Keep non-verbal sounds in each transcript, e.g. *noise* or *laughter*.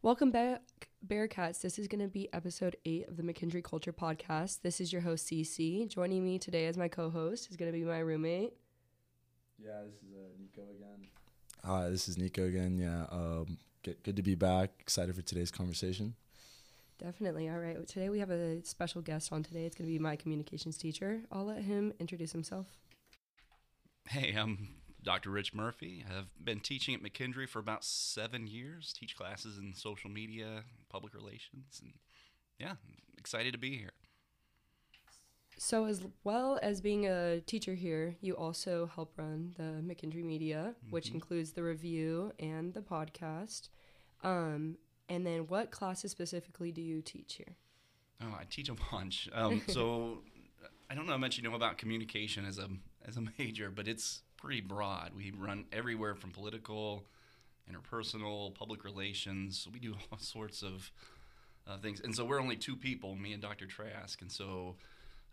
Welcome back, Bearcats. This is going to be episode eight of the McKendree Culture Podcast. This is your host, CC. Joining me today as my co host is going to be my roommate. Yeah, this is uh, Nico again. Hi, this is Nico again. Yeah, um, good, good to be back. Excited for today's conversation. Definitely. All right. Well, today we have a special guest on today. It's going to be my communications teacher. I'll let him introduce himself. Hey, I'm Dr. Rich Murphy. I've been teaching at McKendree for about seven years, teach classes in social media, public relations, and yeah, excited to be here. So, as well as being a teacher here, you also help run the McKendree Media, mm-hmm. which includes the review and the podcast. Um, and then, what classes specifically do you teach here? Oh, I teach a bunch. Um, so, *laughs* I don't know how much you know about communication as a as a major, but it's pretty broad. We run everywhere from political, interpersonal, public relations. We do all *laughs* sorts of uh, things, and so we're only two people, me and Dr. Trask, and so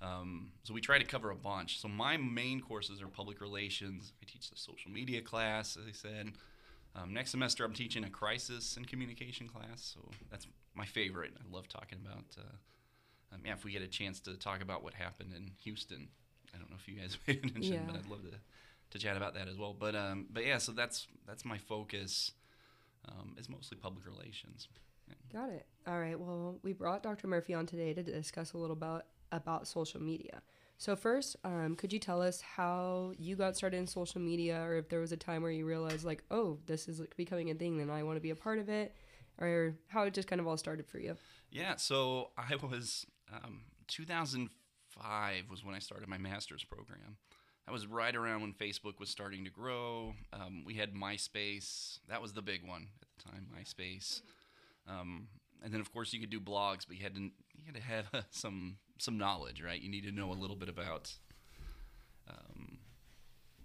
um, so we try to cover a bunch. So my main courses are public relations. I teach the social media class, as I said. Um, next semester, I'm teaching a crisis and communication class, so that's my favorite. I love talking about. Uh, um, yeah, if we get a chance to talk about what happened in Houston, I don't know if you guys *laughs* paid attention, yeah. but I'd love to to chat about that as well. But um, but yeah, so that's that's my focus. Um, is mostly public relations. Yeah. Got it. All right. Well, we brought Dr. Murphy on today to discuss a little about about social media. So first, um, could you tell us how you got started in social media, or if there was a time where you realized like, oh, this is like becoming a thing, then I want to be a part of it, or how it just kind of all started for you? Yeah. So *laughs* I was um, 2005 was when I started my master's program. That was right around when Facebook was starting to grow. Um, we had MySpace. That was the big one at the time, MySpace. Um, and then, of course, you could do blogs, but you had to you had to have uh, *laughs* some some knowledge, right? You need to know a little bit about. Um,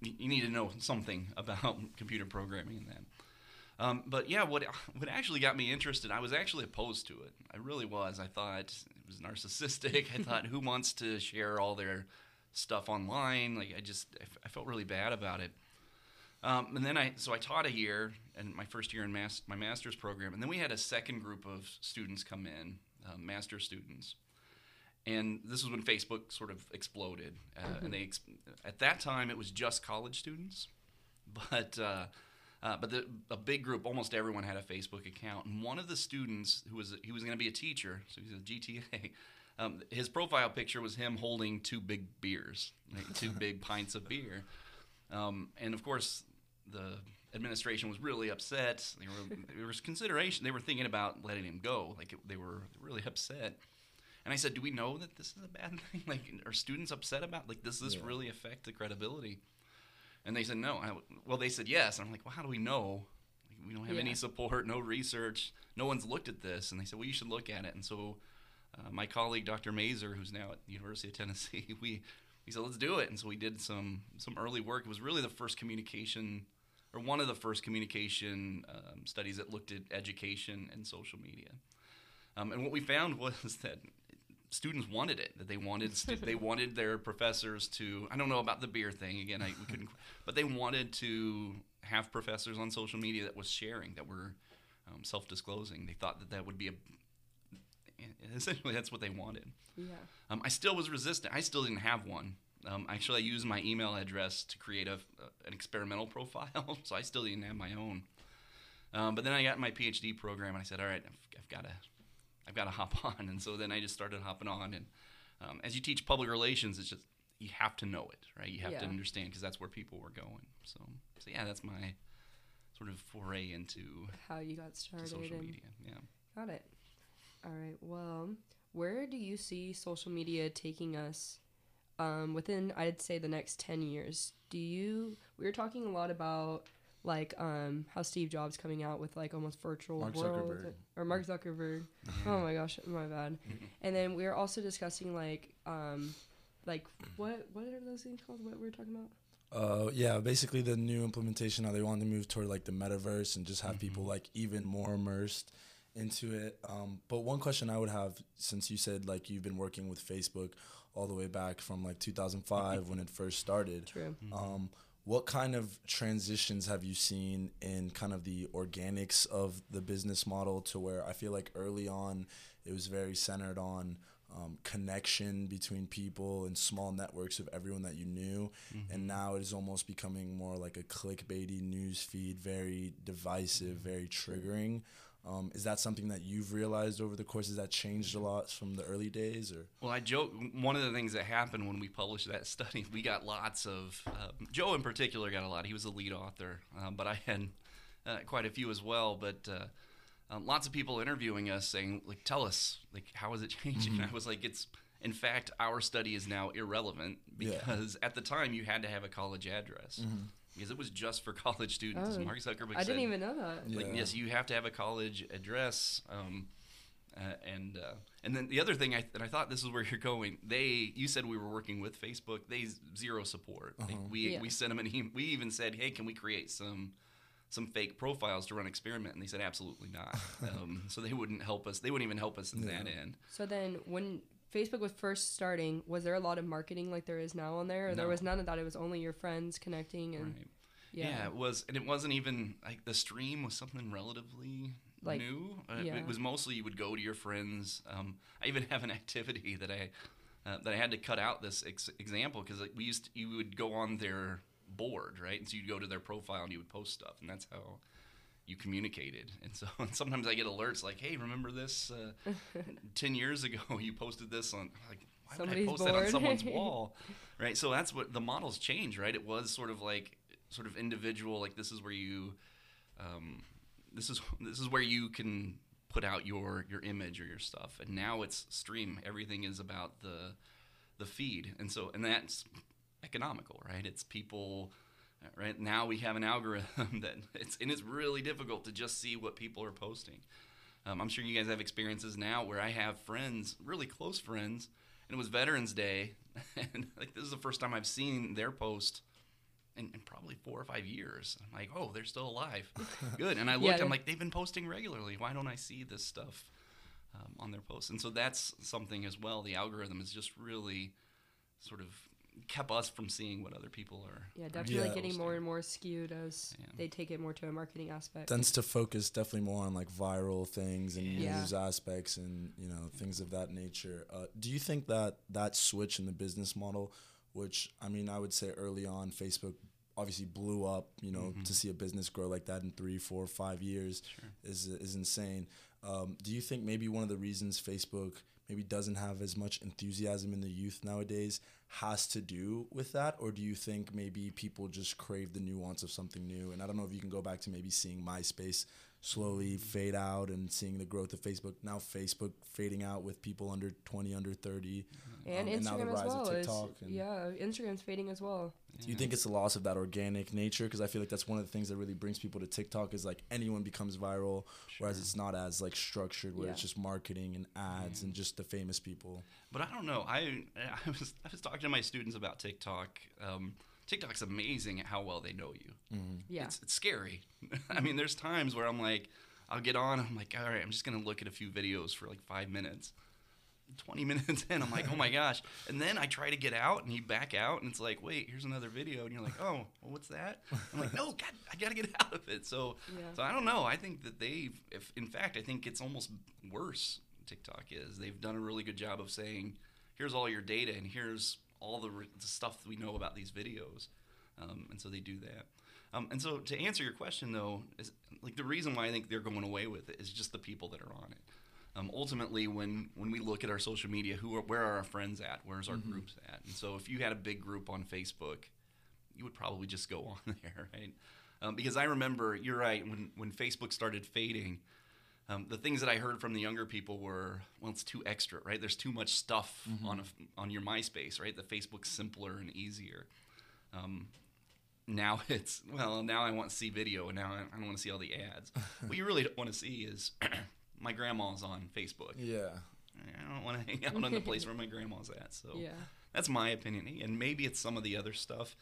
you, need to know something *laughs* about computer programming and that. Um, but yeah, what what actually got me interested, I was actually opposed to it. I really was. I thought it was narcissistic. I thought, *laughs* who wants to share all their stuff online. Like I just I, felt really bad about it. Um, and then I so I taught a year and my first year in mas- my master's program, and then we had a second group of students come in, uh, master students, and this was when Facebook sort of exploded. Uh, mm-hmm. And they ex- at that time it was just college students, *laughs* but. Uh, uh, but the, a big group, almost everyone had a Facebook account, and one of the students who was he was going to be a teacher, so he's a GTA. Um, his profile picture was him holding two big beers, like two big *laughs* pints of beer. Um, and of course, the administration was really upset. There, were, there was consideration. They were thinking about letting him go. Like it, they were really upset. And I said, "Do we know that this is a bad *laughs* thing? Like, are students upset about? Like, does this yeah. really affect the credibility?" And they said, "No." I, well, they said yes. And I'm like, "Well, how do we know? Like, we don't have yeah. any support, no research, no one's looked at this." And they said, "Well, you should look at it." And so uh, my colleague Dr. Mazer, who's now at the University of Tennessee, *laughs* we he said let's do it, and so we did some some early work. It was really the first communication, or one of the first communication um, studies that looked at education and social media. Um, and what we found *laughs* was that students wanted it. That they wanted stu- they *laughs* wanted their professors to. I don't know about the beer thing again. I couldn't, but they wanted to have professors on social media that was sharing, that were um, self-disclosing. They thought that that would be a essentially that's what they wanted. Yeah. Um, I still was resistant. I still didn't have one. Um, actually, I used my email address to create a, an experimental *laughs* profile, so I still didn't have my own. Um, but then I got my PhD program, and I said, "All right, I've, I've got to, I've got to *laughs* hop on." And so then I just started hopping on. And um, as you teach public relations, it's just you have to know it, right? You have yeah. to understand because that's where people were going. So, so yeah, that's my sort of foray into how you got started social media. Yeah, got it. All right. Well, where do you see social media taking us um, within, I'd say, the next 10 years? Do you, we were talking a lot about like um, how Steve Jobs coming out with like almost virtual Mark world Zuckerberg. or Mark Zuckerberg. *laughs* Oh my gosh, my bad. *laughs* And then we were also discussing like um, like what what are those things called? What we were talking about? Uh, yeah, basically the new implementation how they want to move toward like the metaverse and just have mm-hmm. people like even more immersed into it. Um, but one question I would have, since you said like you've been working with Facebook all the way back from like 2005 when it first started. True. Um, what kind of transitions have you seen in kind of the organics of the business model to where I feel like early on it was very centered on um, connection between people and small networks of everyone that you knew, Mm-hmm. and now it is almost becoming more like a clickbaity news feed, very divisive, Mm-hmm. very triggering. Um, is that something that you've realized over the course? Has that changed a lot from the early days, or Well, I joke. One of the things that happened when we published that *laughs* study, we got lots of. Um, Joe in particular got a lot. He was the lead author, um, but I had uh, quite a few as well. But uh, um, lots of people interviewing us saying, like, tell us, like, how is it *laughs* changing? And I was like, it's. In fact, our study is now irrelevant Yeah. because at the time you had to have a college address because it was just for *laughs* college students. Oh, Mark Zuckerberg I said, didn't even know that. like Yeah. yes, you have to have a college address. Um, uh, and uh, and then the other thing, I, and I thought this is where *laughs* you're going. They, you said we were working with Facebook. They zero support. Like, we Yeah. we sent them an e- We even said, hey, can we create some some fake profiles to run experiment? And they said absolutely not. *laughs* um, so they wouldn't help us. They wouldn't even help us in that end. So then, when Facebook was first starting, was there a lot of marketing like there is now on there, or there was none of that? It was only your friends connecting and Right. yeah. Yeah. it was, and it wasn't even like the stream was something relatively Like, new. Uh, yeah. It was mostly you would go to your friends. Um, I even *laughs* have an activity that I uh, that I had to cut out this ex- example because like, we used to, you would go on their board, right? And so you'd go to their profile and you would post stuff, and that's how you communicated. *laughs* And so sometimes I get alerts like, "Hey, remember this? Uh, *laughs* Ten years ago, *laughs* you posted this on like." Why Somebody's would I post that on someone's wall? right so that's what the models change right it was sort of like sort of individual like this is where you um, this is this is where you can put out your your image or your stuff and now it's stream everything is about the the feed and so and that's economical right it's people right? Now we have an algorithm *laughs* that it's and it's really difficult to just see what people are posting. Um, i'm sure you guys have experiences now where i have friends really close friends and it was veterans day *laughs* and like this is the first time i've seen their post in, in probably four or five years. I'm like oh they're still alive. *laughs* Good. And i looked they're- i'm like they've been posting regularly. Why don't i see this stuff um, on their posts? And so that's something as well. The algorithm is just really sort of kept us from seeing what other people are Yeah, are definitely Yeah. getting more and more skewed as Yeah. they take it more to a marketing aspect. tends to focus definitely more on like viral things and Yeah. news aspects and you know things of that nature. Uh, do you think that that switch in the business model, which I mean, I would say early on, Facebook obviously blew up. You know, to see a business grow like that in three, four, five years is is insane. Um, do you think maybe one of the reasons Facebook maybe doesn't have as much enthusiasm in the youth nowadays has to do with that? Or do you think maybe people just crave the nuance of something new? And i don't know if you can go back to maybe seeing myspace slowly fade out and seeing the growth of facebook now facebook fading out with people under 20 under 30 and um, and now the Instagram as rise of TikTok and- yeah, Instagram's fading as well. do you think it's the loss of that organic nature? Because I feel like that's one of the things that really brings people to TikTok is like anyone becomes viral, whereas it's not as like structured where it's just marketing and ads and just the famous people. But I don't know. I I was I was talking to my students about TikTok. Um, TikTok's amazing at how well they know you. Mm-hmm. Yeah. It's it's scary. *laughs* I mean, there's times where I'm like, I'll get on. I'm like, all right, I'm just gonna look at a few videos for like five minutes. 20 *laughs* minutes in, I'm like, oh my *laughs* gosh. And then I try to get out and you back out and it's like, wait, here's another video. And you're like, oh, well, what's that? I'm like, no, God, I got to get out of it. So, Yeah. so I don't know. I think that they've, if in fact, I think it's almost worse, TikTok is. They've done a really good job of saying, here's all your data and here's all the, the stuff we know about these videos. Um, and so they do that. Um, and so to answer your question though, is like the reason why I think they're going away with it is just the people that are on it. Um, ultimately, when when we look at our social media, who are, where are our friends at? Where's our groups at? And so if you had a big group on Facebook, you would probably just go *laughs* on there, right? Um, because I remember, you're right, when when Facebook started fading, um, the things that I heard from the younger people were, well, it's too extra, right? There's too much stuff on a, on your MySpace, right? The Facebook's simpler and easier. Um, now *laughs* it's well, now I want to see video, and now I, I don't want to see all the ads. *laughs* what you really don't want to see is *clears throat* my grandma's on Facebook. Yeah. I don't want to hang out on the place where my grandma's at. So *laughs* Yeah. that's my opinion, and maybe it's some of the other stuff.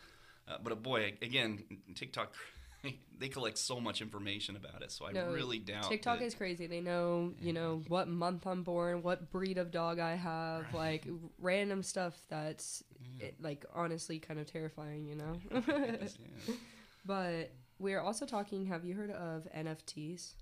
Uh, but uh, boy, again, TikTok *laughs* they collect so much information about it. So I No, really doubt TikTok that- is crazy. They know, you know, what month I'm born, what breed of dog I have, like random stuff that's it, like honestly kind of terrifying, you know. *laughs* Yes, yeah. *laughs* but we're also talking. Have you heard of NFTs?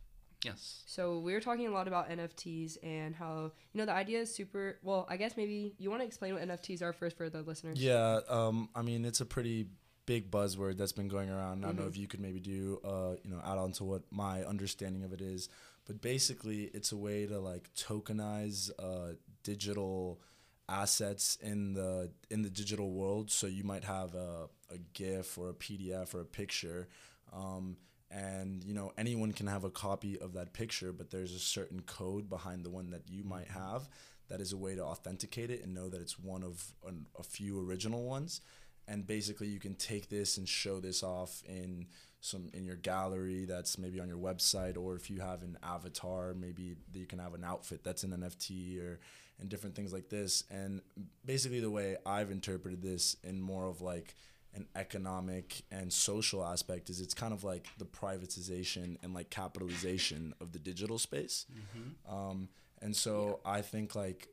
yes. So we were talking a lot about NFTs and how you know the idea is super. Well, I guess maybe you want to explain what NFTs are first for the listeners. Yeah, um, I mean it's a pretty big buzzword that's been going around. I don't know Mhm. if you could maybe do uh, you know add on to what my understanding of it is, but basically it's a way to like tokenize uh, digital assets in the in the digital world. So you might have a, a GIF or a PDF or a picture. Um, and you know anyone can have a copy of that picture but there's a certain code behind the one that you might have that is a way to authenticate it and know that it's one of an, a few original ones and basically you can take this and show this off in some in your gallery that's maybe on your website or if you have an avatar maybe you can have an outfit that's an nft or and different things like this. And basically the way i've interpreted this in more of like an economic and social aspect is it's kind of like the privatization and like capitalization of the digital space. Um, and so i think like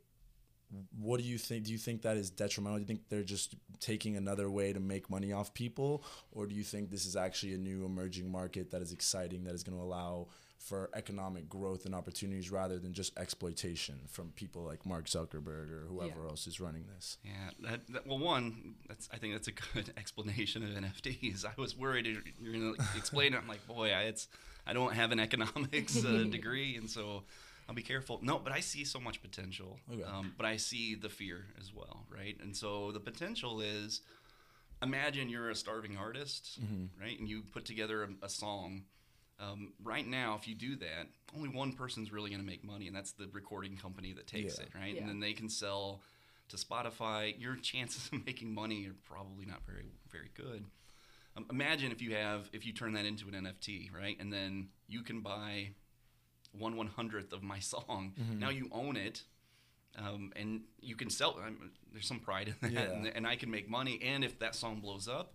what do you think? Do you think that is detrimental? Do you think they're just taking another way to make money off people, or do you think this is actually a new emerging market that is exciting that is going to allow for economic growth and opportunities rather than just exploitation from people like Mark Zuckerberg or whoever Yeah. else is running this? Yeah, that, that, well, one, that's I think that's a good *laughs* explanation of NFTs. I was worried you- you're gonna explain it. I'm like, boy, I, it's I don't have an economics uh, *laughs* degree, and so I'll be careful. No, but I see so much potential. Okay. Um, but I see the fear as well, right? And so the potential is, imagine you're a starving artist, right? And you put together a, a song. Um, right now, if you do that, only one person's really going to make money, and that's the recording company that takes Yeah. it, right? Yeah. And then they can sell to Spotify. Your chances *laughs* of making money are probably not very, very good. Um, imagine if you have, if you turn that into an NFT, right? And then you can buy one one hundredth of my *laughs* song. Now you own it, um, and you can sell. Um, there's some pride in that, Yeah. and, and I can make money. And if that song blows up,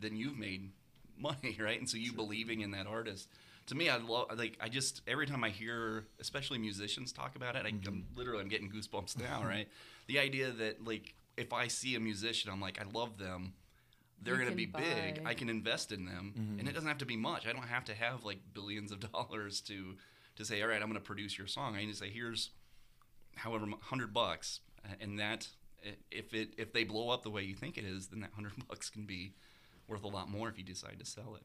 then you've made *laughs* money, right? And so you believing in that artist. To me, I love like I just every time I hear, especially musicians talk about it, I, I'm literally I'm getting goosebumps now, *laughs* right? The idea that like if I see a musician, I'm like I love them. They're You going to can be big. I can invest in them, and it doesn't have to be much. I don't have to have like billions of dollars to to say, all right, I'm going to produce your song. I need to say, here's however hundred bucks, and that if it if they blow up the way you think it is, then that hundred *laughs* bucks can be worth a lot more if you decide to sell it.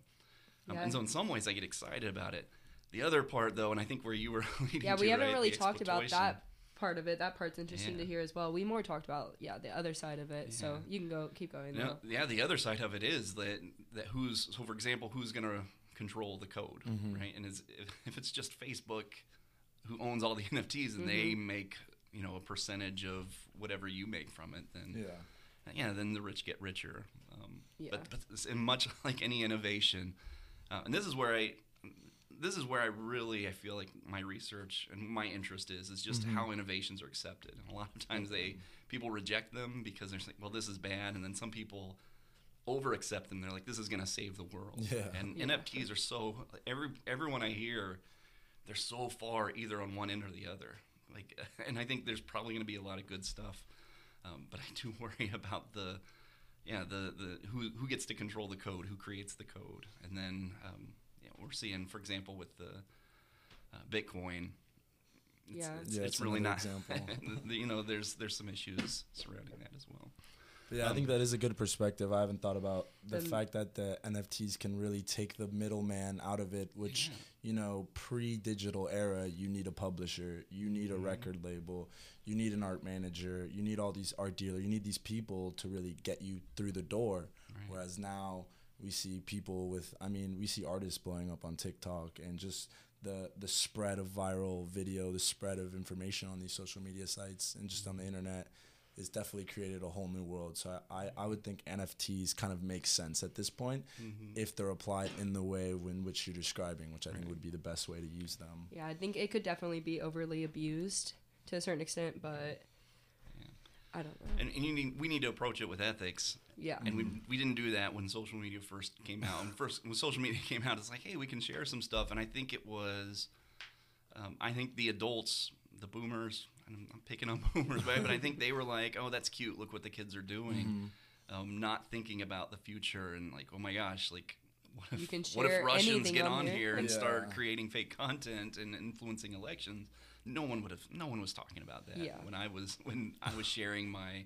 Um, Yeah. And so in some ways, I get excited about it. The other part, though, and I think where you were *laughs* leading Yeah, to, we haven't right, really talked about that part of it. That part's interesting Yeah. to hear as well. We more talked about yeah the other side of it. So you can go keep going. Yeah, yeah. The other side of it is that that who's so for example, who's going to control the code, right? And is if, if it's just Facebook who owns all the *laughs* NFTs and they Mm-hmm. make you know a percentage of whatever you make from it, then Yeah. yeah, then the rich get richer. Um, Yeah. But but it's- and much *laughs* like any innovation, uh, and this is where I. This is where I really I feel like my research and my interest is is just how innovations are accepted. And a lot of times they people reject them because they're like, well, this is bad, and then some people over accept them. They're like, this is going to save the world. Yeah. And Yeah. NFTs are so every everyone I hear, they're so far either on one end or the other. Like, *laughs* and I think there's probably going to be a lot of good stuff, um, but I *laughs* do worry about the, yeah, the the who who gets to control the code, who creates the code, and then um, yeah, we're seeing, for example, with the uh, Bitcoin. It's, Yeah. it's, Yeah, it's it's really another not. example. *laughs* you know, there's there's some issues surrounding that as well. But yeah, I Um, think that is a good perspective. I haven't thought about the fact that the NFTs can really take the middleman out of it, which, Yeah. you know, pre digital era, you need a publisher, you need a Mm-hmm. record label, you need an art manager, you need all these art dealer, you need these people to really get you through the door. Right. Whereas now we see people with, I mean, we see artists blowing up on TikTok and just the the spread of viral video, the spread of information on these social media sites and just on the internet has definitely created a whole new world. So I, I, I would think NFTs kind of make sense at this point Mm-hmm. if they're applied in the way in which you're describing, which I think would be the best way to use them. Yeah, I think it could definitely be overly abused to a certain extent, but I don't know. And, and you need, we need to approach it with ethics. Yeah. And we, we didn't do that when social media first came out. When first when social media *laughs* came out, it's like, hey, we can share some stuff. And I think it was, um, I think the adults, the boomers, I'm, I'm picking on *laughs* boomers, right? but I think they were like, oh, that's cute. Look what the kids are doing. Um, not thinking about the future and like, oh my gosh, like, what if, what if Russians get on on here. here and start creating fake content and influencing elections? No one would have. No one was talking about that Yeah. when I was when I was sharing my,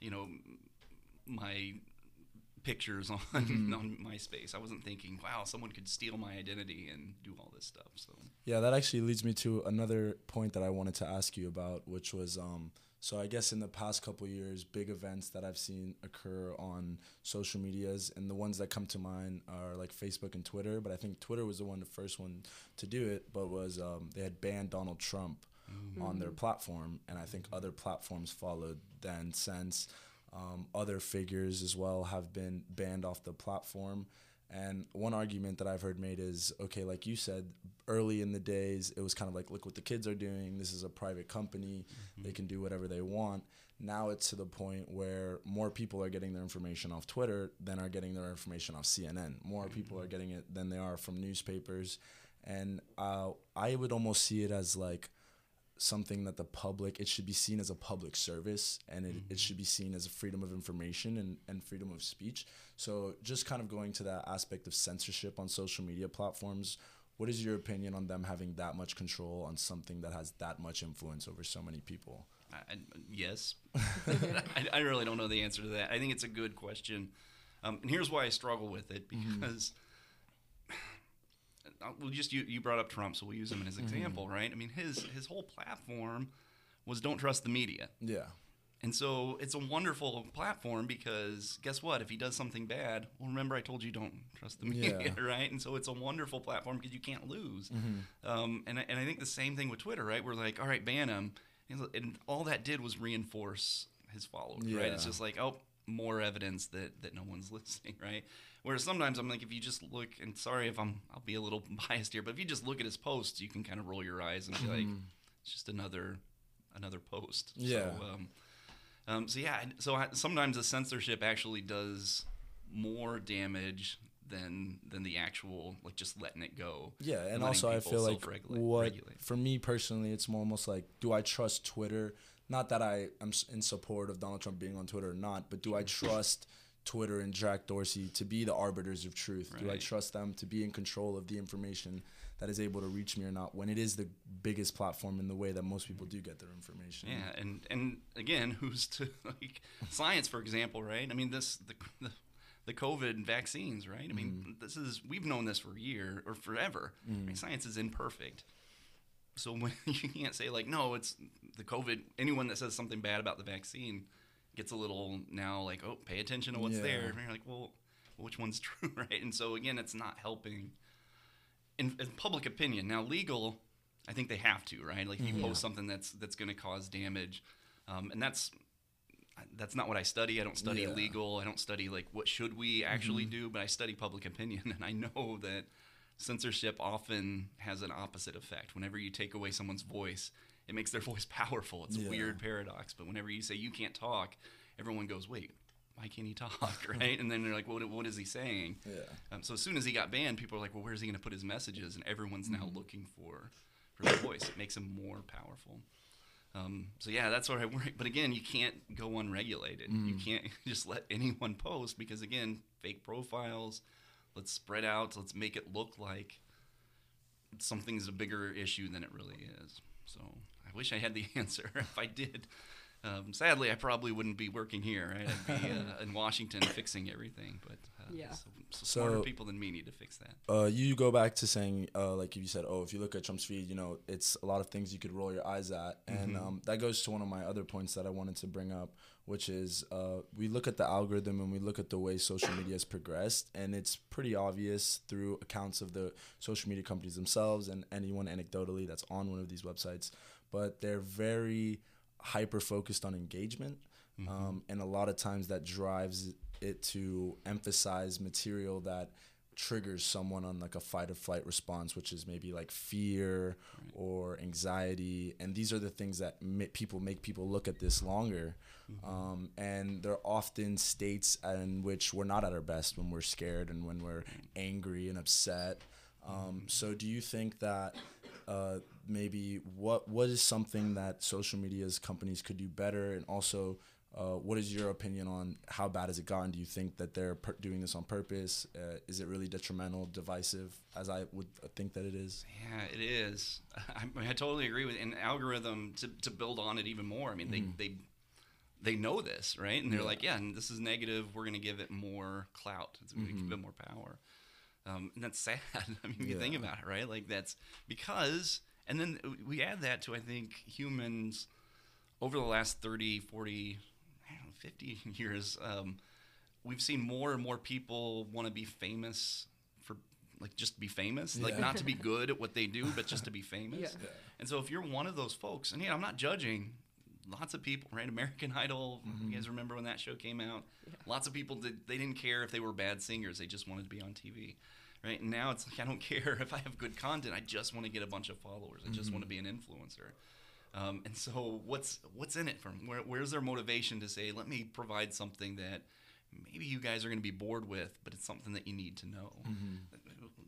you know, my pictures on *laughs* Mm-hmm. on MySpace. I wasn't thinking, wow, someone could steal my identity and do all this stuff. So Yeah, that actually leads me to another point that I wanted to ask you about, which was um, so I guess in the past couple years, big events that I've seen occur on social medias, and the ones that come to mind are like Facebook and Twitter. But I think Twitter was the one, the first one to do it. But was um, they had banned Donald Trump on their platform, and I think other platforms followed then since. Um, other figures as well have been banned off the platform. And one argument that I've heard made is okay, like you said, early in the days, it was kind of like, look what the kids are doing. This is a private company, they can do whatever they want. Now it's to the point where more people are getting their information off Twitter than are getting their information off CNN. More people are getting it than they are from newspapers. And uh, I would almost see it as like, something that the public it should be seen as a public service and it, it should be seen as a freedom of information and, and freedom of speech. So just kind of going to that aspect of censorship on social media platforms what is your opinion on them having that much control on something that has that much influence over so many people? I, yes, *laughs* I, I really don't know the answer to that. I think it's a good question, um, and here's why I struggle with it because. uh, Uh, we'll just you, you brought up Trump, so we'll use him as an mm-hmm. example, right? I mean, his his whole platform was don't trust the media. yeah And so it's a wonderful platform because guess what? If he does something bad, well, remember I told you don't trust the media, Yeah. *laughs* right? And so it's a wonderful platform because you can't lose. Mm-hmm. Um, and, I- and I think the same thing with Twitter, right? We're like, all right, ban him. And and all that did was reinforce his followers, right? It's just like, oh, more evidence that, that no one's *laughs* listening, right? Whereas sometimes I'm like, if you just look, and sorry if I'm, I'll be a little *laughs* biased here, but if you just look at his posts, you can kind of roll your eyes and be like, it's just another, another post. Yeah. So, um, um, so yeah, so I, sometimes the censorship actually does more damage than than the actual like just letting it go. Yeah, and also I feel like what regulate. for me personally, it's more almost like, do I trust Twitter? Not that I am in support of Donald Trump being on Twitter or not, but do I trust Twitter and Jack Dorsey to be the arbiters of truth? Do I trust them to be in control of the information that is able to reach me or not? When it is the biggest platform in the way that most people do get their information. Yeah, and and again, *laughs* who's to like science, for example, right? I mean, this the the, the COVID vaccines, right? I mean, mm. this is we've known this for a year or forever. Right? Mm. Science is imperfect, so when *laughs* you can't say like, no, it's the COVID. Anyone that says something bad about the vaccine gets a little now like, oh, pay attention to what's Yeah. there. And you're like, well, which one's *laughs* true, right? And so again, it's not helping in, in public opinion. Now, legal, I think they have to, right? Like, you post something that's that's going to cause damage, um, and that's that's not what I study. I don't study Yeah. legal. I don't study like what should we actually do, but I study public opinion, *laughs* and I know that censorship often has an opposite effect. Whenever you take away someone's voice, it makes their *laughs* voice powerful. It's a weird paradox. But whenever you say you can't talk, everyone goes, "Wait, why can't he talk?" *laughs* Right? and then they're like, "What? What is he saying?" Yeah. Um, so as soon as he got banned, people are like, "Well, where's he going to put his messages?" And everyone's now Mm-hmm. looking for for the voice. It makes him more powerful. Um, so yeah, that's what I worry. But again, you can't go unregulated. You Mm. can't *laughs* just let anyone post because again, fake profiles. Let's spread out. Let's make it look like something's a bigger issue than it really is. So I wish I had the *laughs* answer. if I did, um, sadly, I probably wouldn't be working here. Right? I'd be *laughs* uh, in Washington fixing everything. But uh, Yeah. so, so smarter So- people than me need to fix that. uh, you go back to saying, uh, like you said, oh, if you look at Trump's feed, you know, it's a lot of things you could roll your eyes at. And um, that goes to one of my other points that I wanted to bring up, which is uh, we look at the algorithm and we look at the way social media has progressed. And it's pretty obvious through accounts of the social media companies themselves and anyone anecdotally that's on one of these websites. But they're very hyper focused on engagement. Um, and a lot of times that drives it to emphasize material that triggers someone on like a fight or flight response, which is maybe like fear or anxiety, and these are the things that ma- people make people look at this longer. Um, and they're often states in which we're not at our best when we're scared and when we're angry and upset. Um, so, do you think that uh, maybe what what is something that social media's companies could do better, and also uh, what is your opinion on how bad has it gotten? Do you think that they're per- doing this on purpose? Uh, is it really detrimental, divisive, as I would think that it is? Yeah, it is. *laughs* I, I totally agree with an algorithm to, to build on it even more. I mean, Mm-hmm. they they they know this, right? And they're Yeah. like, yeah, and this is negative. We're going to give it more clout. It's going to give it more power. Um, and that's *laughs* sad. I mean, if you think Mm-hmm. About it, right? Like that's because, and then we add that to I think humans over the last 30, 40, I don't know, 50 *laughs* years, um, we've seen more and more people want to be famous for like just be famous, like not to be good at what they do, but just to be *laughs* famous. Yeah. Yeah. And so if you're one of those folks, and yeah, I'm not judging. Lots of people, *laughs* right? American Idol. Mm-hmm. You guys remember when that show came out? Lots of people did. They didn't care if they were bad singers. They just wanted to be on TV, right? And now it's like I don't *laughs* care if I have good content. I just want to get a bunch of followers. I just want to be an influencer. Um, and so what's what's in it from where, where's their motivation to say let me provide something that maybe you guys are going to be bored with but it's something that you need to know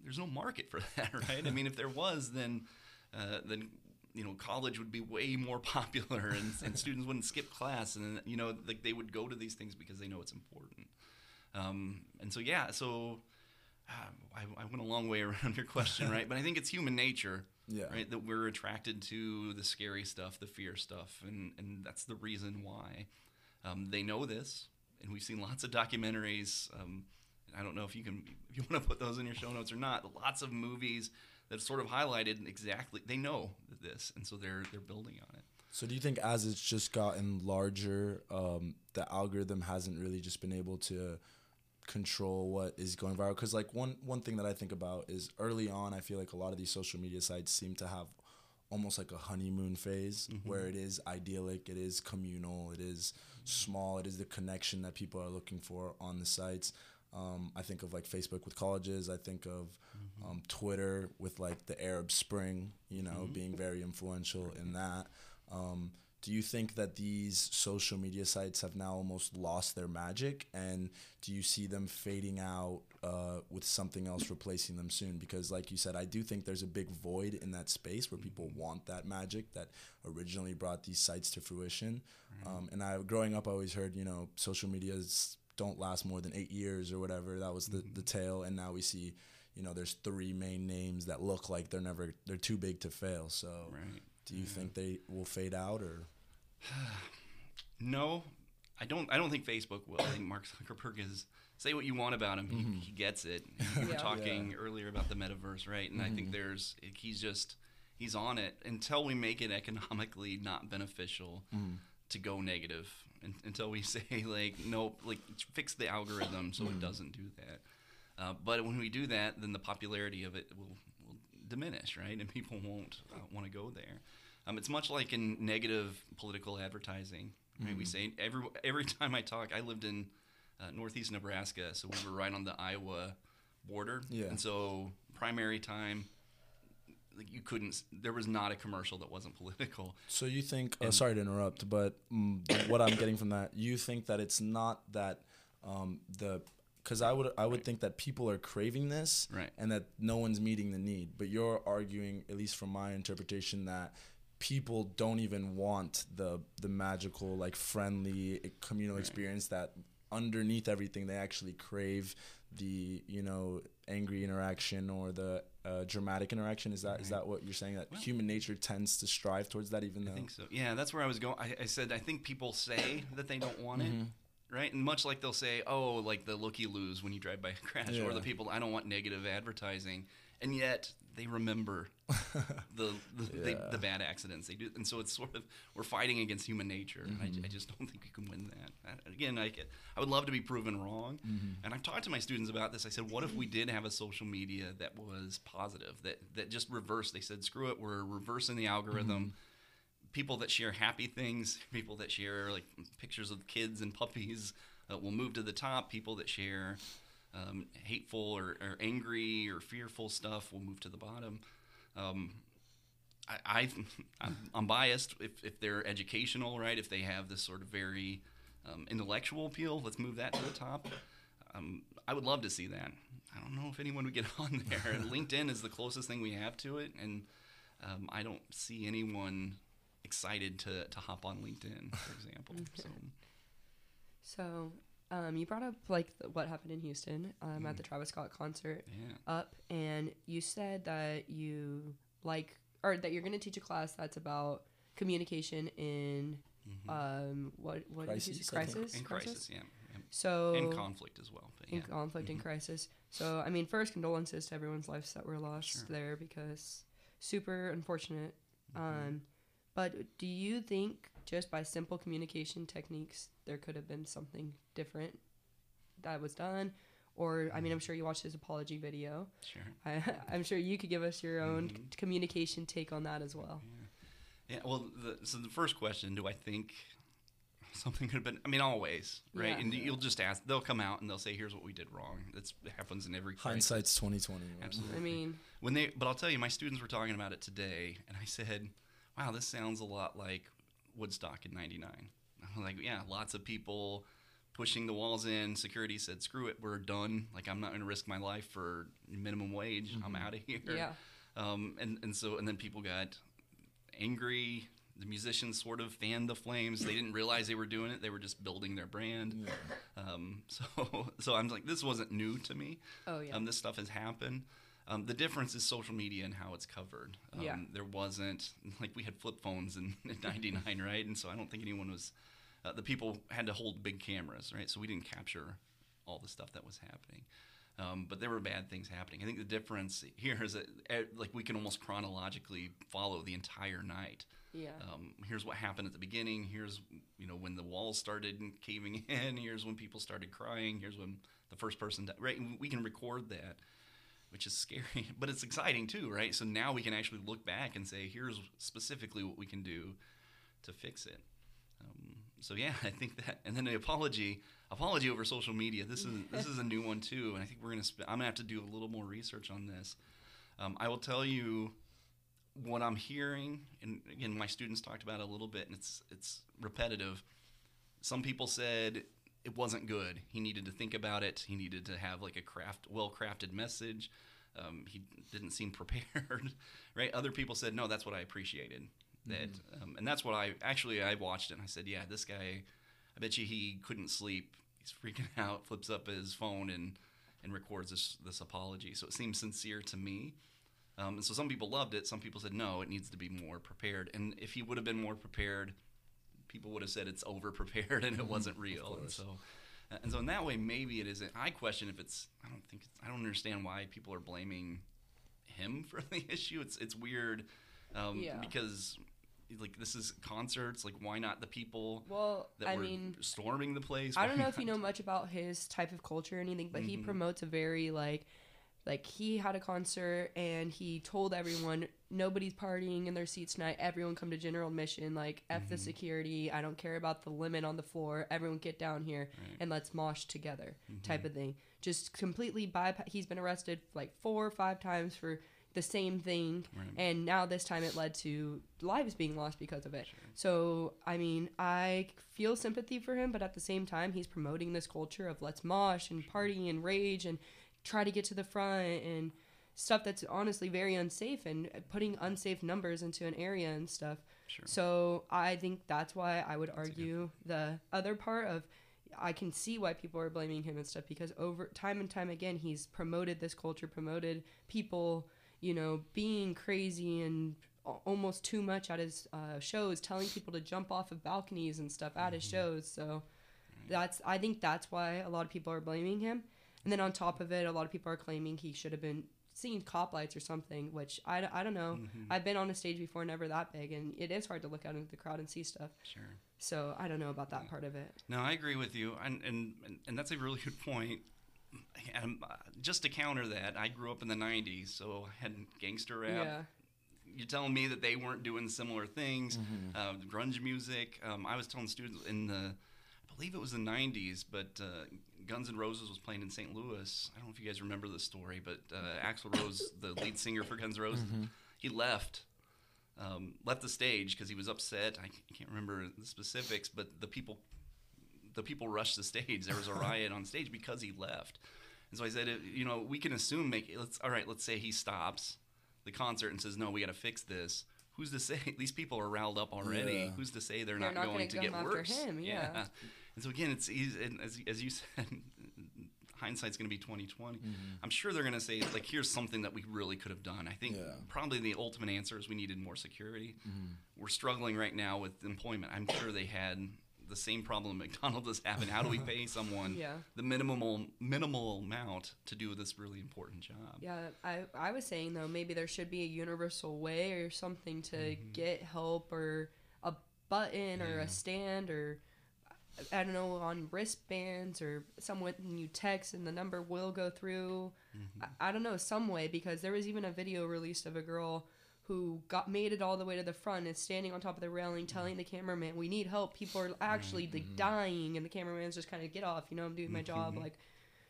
there's no market for *laughs* that right i mean if there was then uh, then you know college would be way more *laughs* popular and, and *laughs* students wouldn't skip class. And you know like they would go to these things because they know it's important. Um, and so yeah so uh, I, I went a long way *laughs* around your question right? But i think it's human nature Yeah. right that we're attracted to the scary stuff the fear stuff and and that's the reason why um, they know this. And we've seen lots of documentaries. Um, i don't know if you can if you want to put those in your show notes or not lots of movies that sort of highlighted exactly they know this and so they're they're building on it So do you think as it's just gotten larger, um, the algorithm hasn't really just been able to control what is going viral? Because like one one thing that I think about is early on, I feel like a lot of these social media sites seem to have almost like a honeymoon phase where it is idyllic, it is communal, it is small, it is the connection that people are looking for on the sites. Um, I think of like Facebook with colleges. I think of um, Twitter with like the Arab Spring, you know, being very influential in that. Um, do you think that these social media sites have now almost lost their magic? And do you see them fading out uh, with something else replacing them soon? Because, like you said, I do think there's a big void in that space where people want that magic that originally brought these sites to fruition. Um, and I, growing up, I always heard, you know, social medias don't last more than eight years or whatever. That was the, the mm-hmm. tale. And now we see, you know, there's three main names that look like they're never, they're too big to fail. So, right do you think they will fade out or? *sighs* No, I don't. I don't think Facebook will. I think Mark Zuckerberg is say what you want about him. He, mm-hmm. he gets it. *laughs* We were Yeah. talking earlier about the metaverse, right? And I think mm-hmm. there's he's just he's on it until we make it economically not beneficial to go negative. Until we *laughs* say like nope, like fix the algorithm so it doesn't do that. Uh, but when we do that, then the popularity of it will, will diminish, right? And people won't uh, want to go there. Um, it's much like in negative political advertising. Right? We say every every *laughs* time I talk, I lived in uh, northeast Nebraska, so we were right on the Iowa border, Yeah. and so primary time, like you couldn't. There was not a commercial that wasn't political. So you think? Uh, sorry to interrupt, but mm, what I'm getting from that, you think that it's not that um, the because I would I would think that people are craving this, Right. and that no one's meeting the need. But you're arguing, at least from my interpretation, that people don't even want the the magical, like friendly eh, communal experience that underneath everything they actually crave the you know angry interaction or the uh, dramatic interaction is that is that what you're saying that human nature tends to strive towards that even though I think so. Yeah, that's where I was going. I, I said I think people say that they don't want Mm-hmm. it, right? And much like they'll say, "Oh, like the look you lose when you drive by a crash," or the people I don't want negative advertising, and yet they remember *laughs* the the, they, the bad accidents they do, and so it's sort of we're fighting against human nature. and Mm-hmm. I, I just don't think we can win that. Uh, Again, I I would love to be proven wrong, Mm-hmm. and I've talked to my students about this. I said, "What if we did have a social media that was positive, that that just reversed?" They said, "Screw it, we're reversing the algorithm." Mm-hmm. people that share happy things, *laughs* people that share like pictures of kids and puppies uh, will move to the top. People that share Um, hateful or, or angry or fearful stuff will move to the bottom. Um, I, I *laughs* I'm, I'm biased if, if they're educational, right? If they have this sort of very um, intellectual appeal, let's move that to the top. Um, I would love to see that. I don't know if anyone would get *laughs* on there. *laughs* LinkedIn is the closest thing we have to it, and um, I don't see anyone excited to, to hop on LinkedIn, for example. so, So, um, you brought up like the, what happened in Houston um, at the Travis Scott concert yeah. up, and you said that you like or that you're going to teach a class that's about communication in um what what did you say? Crises, I crisis crisis, yeah. yeah. So in conflict as well. But in yeah. conflict and crisis. So I mean, first condolences to everyone's lives that were lost Sure. there because super unfortunate. Mm-hmm. Um, but do you think just by simple communication techniques there could have been something different that was done? Or I mean, I'm sure you watched his apology video. Sure. I, *laughs* I'm sure you could give us your own Mm-hmm. communication take on that as well. Yeah, well, the, so the first question, do I think something could have been? I mean, always, right? Yeah. And you'll just ask. They'll come out and they'll say, "Here's what we did wrong." That's it happens in every crisis. Hindsight's twenty twenty. Absolutely. I mean, When they, but I'll tell you, my students were talking about it today, and I said, "Wow, this sounds a lot like Woodstock in '99." I'm *laughs* like, "Yeah, lots of people pushing the walls in. Security said, "Screw it, we're done. Like, I'm not going to risk my life for minimum wage. I'm out of *laughs* here." yeah. Um, and and so and then people got angry. The musicians sort of fanned the flames. They didn't realize they were doing it. They were just building their brand. Um, *laughs* so so I'm like, this wasn't new to me. Oh yeah. Um, this stuff has happened. Um, the difference is social media and how it's covered. Um, Yeah. There wasn't *laughs* like we had flip phones in, *laughs* in '99, right? And so I don't think anyone was. Uh, the people had to hold big cameras, right? So we didn't capture all the stuff that was happening. Um, but there were bad things happening. I think the difference here is that eh, like we can almost chronologically follow the entire night. yeah. Um, here's what happened at the beginning. Here's you know when the walls started *laughs* caving in. Here's when people started crying. Here's when the first person died. Right, and we can record that, which is scary, *laughs* but it's exciting too, right? So now we can actually look back and say, here's specifically what we can do to fix it. Um, so yeah, *laughs* I think that, and then the apology, apology over social media. This is this is a new one too, and I think we're gonna. Sp- I'm gonna have to do a little more research on this. Um, I will tell you what I'm hearing, and again, my students talked about it a little bit, and it's it's repetitive. Some people said it wasn't good. He needed to think about it. He needed to have like a craft, well-crafted message. Um, he didn't seem *laughs* prepared, right? Other people said, no, that's what I appreciated. That, um, and that's what I actually I watched it and I said, yeah, this guy, I bet you he couldn't sleep. He's freaking *laughs* out. Flips up his phone and and records this this apology. So it seems sincere to me. Um, and so some people loved it. Some people said no, it needs to be more prepared. And if he would have been more prepared, people would have said it's over prepared *laughs* and it wasn't real. And so, and so in that way, maybe it isn't. I question if it's. I don't think. It's, I don't understand why people are blaming him *laughs* for the issue. It's it's weird um, Yeah. because like this is concerts. Like why not the people Well, that I were mean, storming the place? I don't know if you know much about his type of culture or anything, but he Mhm. promotes a very like like he had a concert and he told everyone nobody's partying in their seats tonight. Everyone come to general admission. Like f Mm-hmm. the security. I don't care about the limit on the floor. Everyone get down here Right. Mm-hmm. and let's mosh together. Type of thing. Just completely bypass. He's been arrested like four or five times for the same thing Right. and now this time it led to lives being lost because of it so i mean i feel sympathy for him but at the same time he's promoting this culture of let's mosh and party and rage and try to get to the front and stuff that's honestly very unsafe and putting unsafe numbers into an area and stuff Sure. so i think that's why i would argue the other part of I can see why people are blaming him and stuff because over time and time again he's promoted this culture, promoted people, you know, being crazy and almost too much at his uh, shows, telling people to jump off of balconies and stuff at his shows. So that's I think that's why a lot of people are blaming him. And then on top of it, a lot of people are claiming he should have been seeing cop lights or something, which I, I don't know. I've been on a stage before, never that big, and it is hard to look out into the crowd and see stuff. Sure. So I don't know about that part of it. No, I agree with you, and and and- and that's a really *laughs* good point. And uh, just to counter that, I grew up in the '90s, so I had gangster rap. Yeah. You're telling me that they weren't doing similar things, uh, grunge music. Um, I was telling students in the, I believe it was the 90s, but uh, Guns N' Roses was playing in St. Louis. I don't know if you guys remember the story, but uh, Axl Rose, *laughs* the lead singer for Guns N' Roses, he left. Um, left the stage because he was upset. I can't remember the specifics, but the people, the people rushed the stage. There was a *laughs* riot on stage because he left. And so I said, uh, you know, we can assume, make let's all right. Let's say he stops the concert and says, no, we got to fix this. Who's to say *laughs* these people are riled up already? Yeah. Who's to say they're, They're not, not going to get after worse? him, yeah. And so again, it's easy, and as as you *laughs* said, hindsight's going to be twenty I'm sure they're going to say like, here's something that we really could have done. I think Yeah. probably the ultimate answer is we needed more security. Mm-hmm. We're struggling right now with employment. I'm sure they had the same problem *laughs* McDonald's is having. How do we pay someone *laughs* Yeah. the minimal minimal amount to do this really important job? Yeah, I, I was saying though maybe there should be a universal way or something to Mm-hmm. get help or a button or a stand or I don't know on wristbands or someone you text and the number will go through. Mm-hmm. I, I don't know some way because there was even a video released of a girl who got made it all the way to the front and standing on top of the railing mm-hmm. telling the cameraman we need help. People are actually like mm-hmm. dying and the cameraman's just kind of get off. You know i'm doing my job mm-hmm. like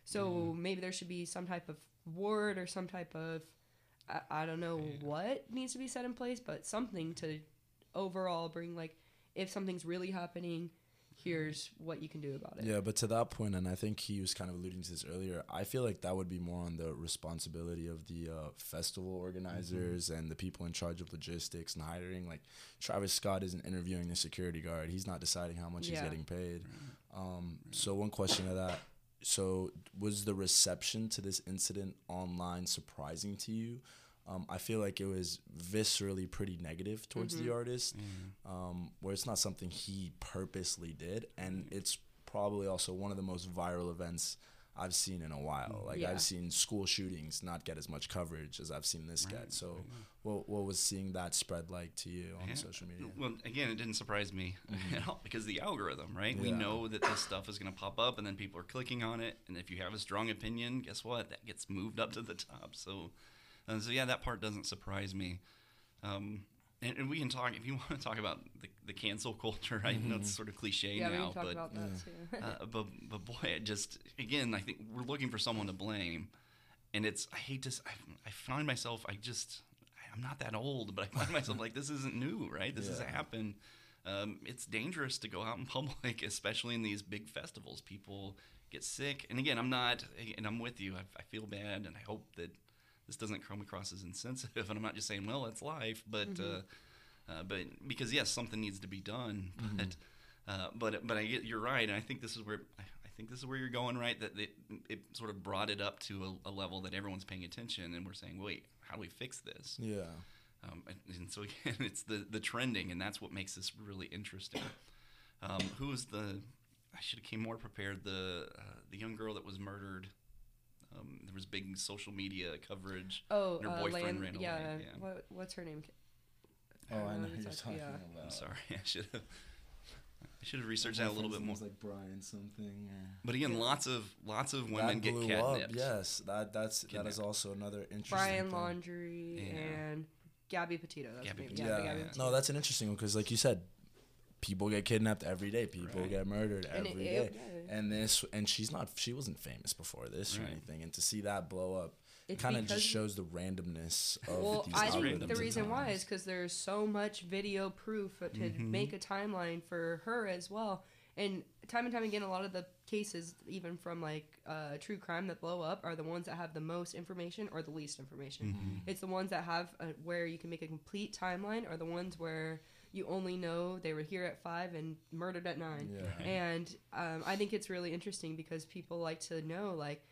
so maybe there should be some type of word or some type of I, I don't know what needs to be set in place, but something to overall bring like if something's really happening, here's what you can do about it. Yeah, but to that point, and I think he was kind of alluding to this earlier. I feel like that would be more on the responsibility of the uh, festival organizers and the people in charge of logistics and hiring. Like Travis Scott isn't interviewing the security guard; he's not deciding how much he's getting paid. Um, so one question to that: so was the reception to this incident online surprising to you? Um, I feel like it was viscerally pretty negative towards the mm-hmm. artist, mm. um, where it's not something he purposely did, and mm. it's probably also one of the most viral events I've seen in a while. Mm, like Yeah. I've seen school shootings not get as much coverage as I've seen this get. So, what what was seeing that spread like to you on Yeah. social media? Well, again, it didn't surprise me *laughs* at mm-hmm. all because the algorithm, right? We know that this stuff is going to pop up, and then people are clicking on it. And if you have a strong opinion, guess what? That gets moved up to the top. So, uh, so yeah, that part doesn't surprise me. Um, and, and we can talk if you *laughs* want to talk about the, the cancel culture. I know it's sort of cliche Yeah, we now, can talk but about that too. *laughs* uh, but but boy, it just again, I think we're looking for someone to blame, and it's I hate to I find myself I just I'm not that old, but I find myself like this isn't new, right? This has happened. Um, it's dangerous to go out in public, *laughs* especially in these big festivals. People get sick, and again, I'm not, and I'm with you. I, I feel bad, and I hope that this doesn't come across as insensitive. *laughs* And I'm not just saying, well, it's life, but uh, uh, but because yes, something needs to be done, *laughs* but. Uh, but but I get you're right, and I think this is where I think this is where you're going, right? That it, it sort of brought it up to a, a level that everyone's paying attention, and we're saying, wait, how do we fix this? Yeah. Um, and, and so *laughs* again, it's the the trending, and that's what makes this really interesting. Um, who was the? I should have came more prepared. The uh, the young girl that was murdered. Um, there was big social media coverage. oh, and her uh, boyfriend Land, ran away. yeah, Yeah. What, what's her name? Oh, I know what who you're like- talking yeah. about. I'm sorry, *laughs* I should have. I should have researched that a little bit more. like Brian something. Or... But again, lots of lots of women that get blew catnipped. up. Yes, that that's that is also another interesting. Brian thing. Laundrie Yeah. and Gabby Petito. That's Gabby. Petito. Yeah, Yeah, Gabby. Petito. no, that's an interesting one because, like you said, people get kidnapped every day. People Right. get murdered And it- day. it- yeah. And this, and she's not, she wasn't famous before this or anything. And to see that blow up, It's kind of just shows the randomness of Well, these I algorithms. think the reason why is because there's so much video proof to Mm-hmm. make a timeline for her as well. And time and time again, a lot of the cases, even from like uh, true crime that blow up, are the ones that have the most information or the least information. Mm-hmm. It's the ones that have a, where you can make a complete timeline, or the ones where you only know they were here at five and murdered at nine. Yeah. And um, I think it's really interesting because people like to know, like,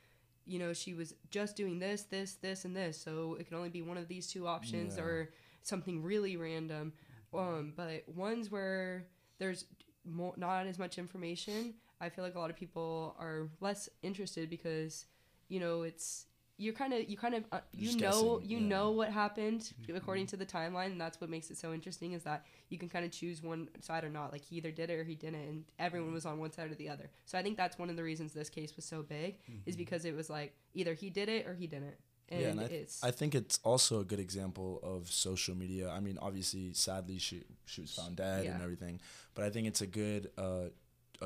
you know, she was just doing this, this, this, and this. So it can only be one of these two options Yeah. or something really random. Um, but ones where there's more, not as much information, I feel like a lot of people are less interested because, you know, it's you're kind of you kind of uh, you Just know guessing, you yeah. know what happened according to the timeline and that's what makes it so interesting is that you can kind of choose one side or not. Like he either did it or he didn't and everyone was on one side or the other. So i think that's one of the reasons this case was so big is because it was like either he did it or he didn't. And, yeah, and I, th- it's I think it's also a good example of social media. I mean, obviously, sadly, she she was found dead and everything, but I think it's a good uh,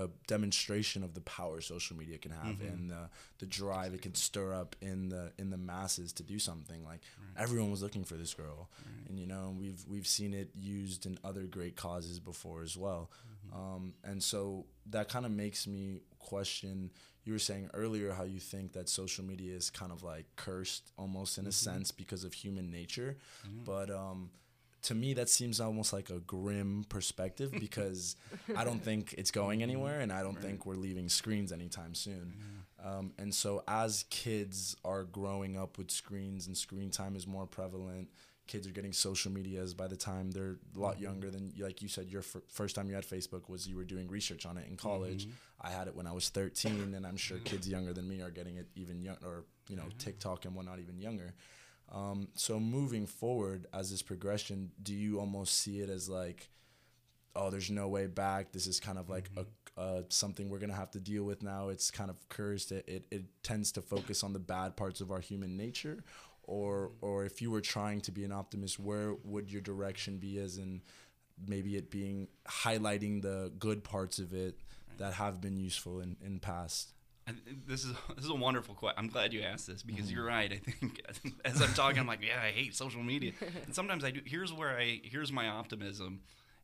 a demonstration of the power social media can have Mhm. and the the drive it can stir up in the in the masses to do something. Like everyone was looking for this girl, Right. and you know we've we've seen it used in other great causes before as well. Mm-hmm. Um, and so that kind of makes me question. You were saying earlier how you think that social media is kind of like cursed almost in a Mm-hmm. sense because of human nature, but um, to me that seems almost like a grim perspective *laughs* because I don't think it's going mm-hmm. anywhere, and I don't think we're leaving screens anytime soon. Um, and so as kids are growing up with screens and screen time is more prevalent, kids are getting social medias by the time they're a lot mm-hmm. younger than like you said your f- first time you had facebook was you were doing research on it in college. Mm-hmm. I had it when i was 13 and i'm sure *laughs* kids younger than me are getting it even young or you know tiktok and whatnot even younger um, so moving forward as this progression do you almost see it as like oh there's no way back. This is kind of like a uh, something we're gonna have to deal with now. It's kind of cursed. It, it, it tends to focus on the bad parts of our human nature. Or or if you were trying to be an optimist where would your direction be as in maybe it being highlighting the good parts of it that have been useful in, in past this is *laughs* this is a wonderful question. I'm glad you asked this because Mm-hmm. you're right. I think *laughs* as I'm talking, I'm like, yeah, I hate social media, *laughs* and sometimes I do. Here's where I here's my optimism.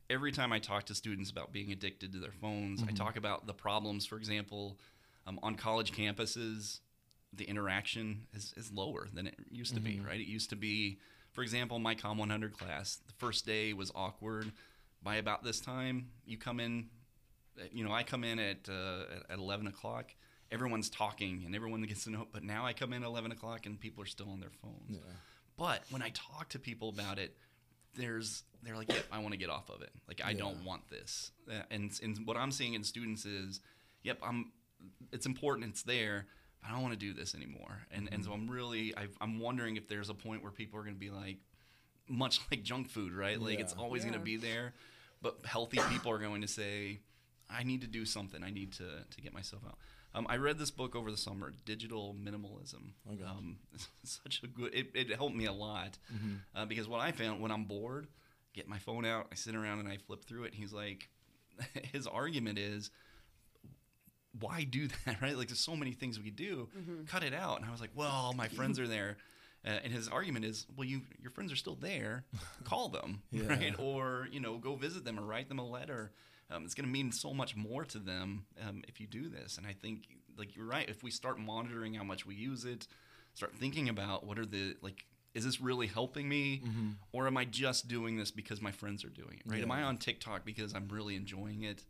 Every time I talk to students about being addicted to their phones, Mm-hmm. I talk about the problems. For example, um, on college campuses, the interaction is, is lower than it used to be. Mm-hmm. Right? It used to be, for example, my Com 100 class. The first day was awkward. By about this time, you come in you know, I come in at uh, at eleven o'clock. Everyone's talking and everyone gets to know. But now I come in at eleven o'clock and people are still on their phones. But when I talk to people about it, there's they're like, "Yep, I want to get off of it. Like I don't want this." Uh, And and what I'm seeing in students is, "Yep, I'm. It's important. It's there." But I don't want to do this anymore. And and so I'm really I've, I'm wondering if there's a point where people are going to be like, much like junk food, right? Like it's Yeah. always going to be there, but healthy people are going to say, "I need to do something. I need to to get myself out." Um, I read this book over the summer, Digital Minimalism. Okay. Um, *laughs* such a good. It, it helped me a lot Mm-hmm. uh, because what I found when I'm bored, get my phone out, I sit around and I flip through it. And he's like, *laughs* his argument is, why do *laughs* that, right? Like, there's so many things we could do. Cut it out. And I was like, well, all my friends are there. Uh, and his argument is, well, you your friends are still there. Call them, Yeah. right? Or you know, go visit them or write them a letter. Um, it's going to mean so much more to them um, if you do this. And I think, like you're right, if we start monitoring how much we use it, start thinking about what are the like, is this really helping me, or am I just doing this because my friends are doing it? Right? Am I on TikTok because I'm really enjoying it,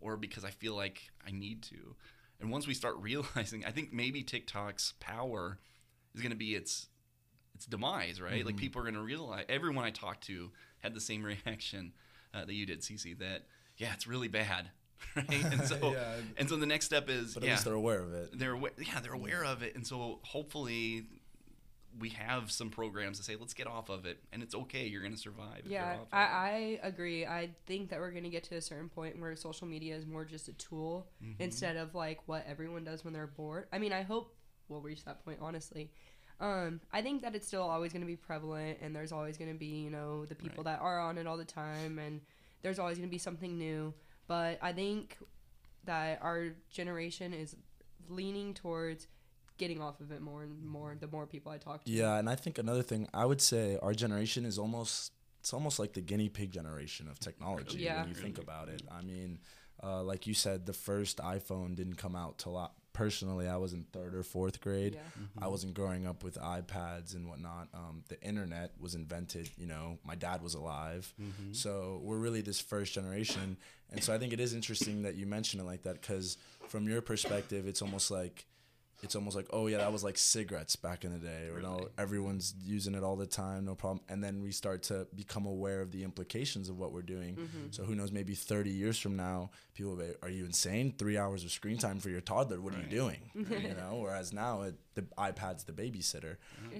or because I feel like I need to? And once we start *laughs* realizing, I think maybe TikTok's power is going to be its its demise, right? Like people are going to realize. Everyone I talked to had the same *laughs* reaction uh, that you did, Cece. That yeah, it's really bad, *laughs* right? *laughs* And so Yeah. and so the next step is but at yeah, least they're aware of it they're awa- yeah they're aware of it, and so hopefully we have some programs that say let's get off of it, and it's okay. You're going to survive. if you're Yeah, off. I, I agree. I think that we're going to get to a certain point where social media is more just a tool Mm-hmm. instead of like what everyone does when they're bored. I mean, I hope we'll reach that point, honestly. Um, I think that it's still always going to be prevalent, and there's always going to be, you know, the people that are on it all the time, and there's always going to be something new. But I think that our generation is leaning towards getting off of it more and more the more people I talk to. Yeah, and I think another thing I would say our generation is almost it's almost like the guinea pig generation of technology Yeah. when you think about it. I mean, uh, like you said, the first iPhone didn't come out till I, personally I was in third or fourth grade. Yeah. I wasn't growing up with iPads and whatnot. Um, the internet was invented. You know, my dad was alive, so we're really this first generation. And so I think it is interesting that you mention it like that because from your perspective, it's almost like it's almost like oh yeah that was like cigarettes back in the day or no Really? everyone's using it all the time no problem. And then we start to become aware of the implications of what we're doing. So who knows maybe 30 years from now people will be are you insane? Three hours of screen time for your toddler? What are you Right. doing? *laughs* You know whereas now it, the ipad's the babysitter.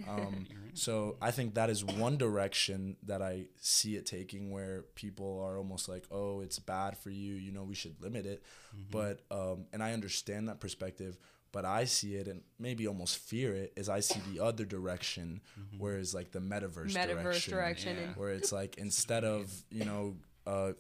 Um, *laughs* so I think that is one direction that I see it taking, where people are almost like, "Oh, it's bad for you. You know, we should limit it." But um, and I understand that perspective, but I see it and maybe almost fear it. Is I see the other direction, where it's like the metaverse, Metaverse direction, direction Yeah. where it's like *laughs* instead of you know. Uh,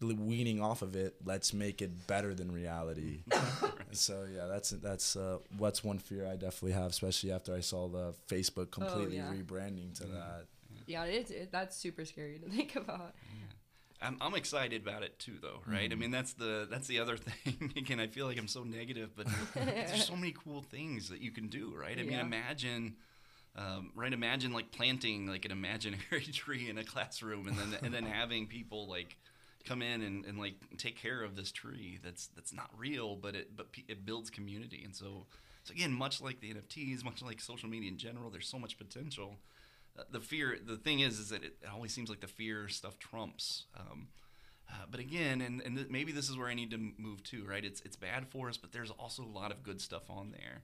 weaning off of it. Let's make it better than reality. *laughs* so yeah, that's that's uh, what's one fear I definitely have, especially after I saw the Facebook completely yeah. rebranding to that. Yeah, it's it, that's super scary to think *laughs* about. I'm, I'm excited about it too, though, right? I mean, that's the that's the other *laughs* thing. Again, I feel like I'm so negative, but *laughs* there's so many cool things that you can do, right? I mean, imagine, um, right? Imagine like planting like an imaginary *laughs* tree in a classroom, and then and then having people like come in and, and like take care of this tree that's that's not real, but it but it builds community, and so so again, much like the NFTs, much like social media in general, there's so much potential the fear the thing is is that it, it always seems like the fear stuff trumps um, uh, but again and, and th- maybe this is where i need to m- move to right? It's it's bad for us but there's also a lot of good stuff on there.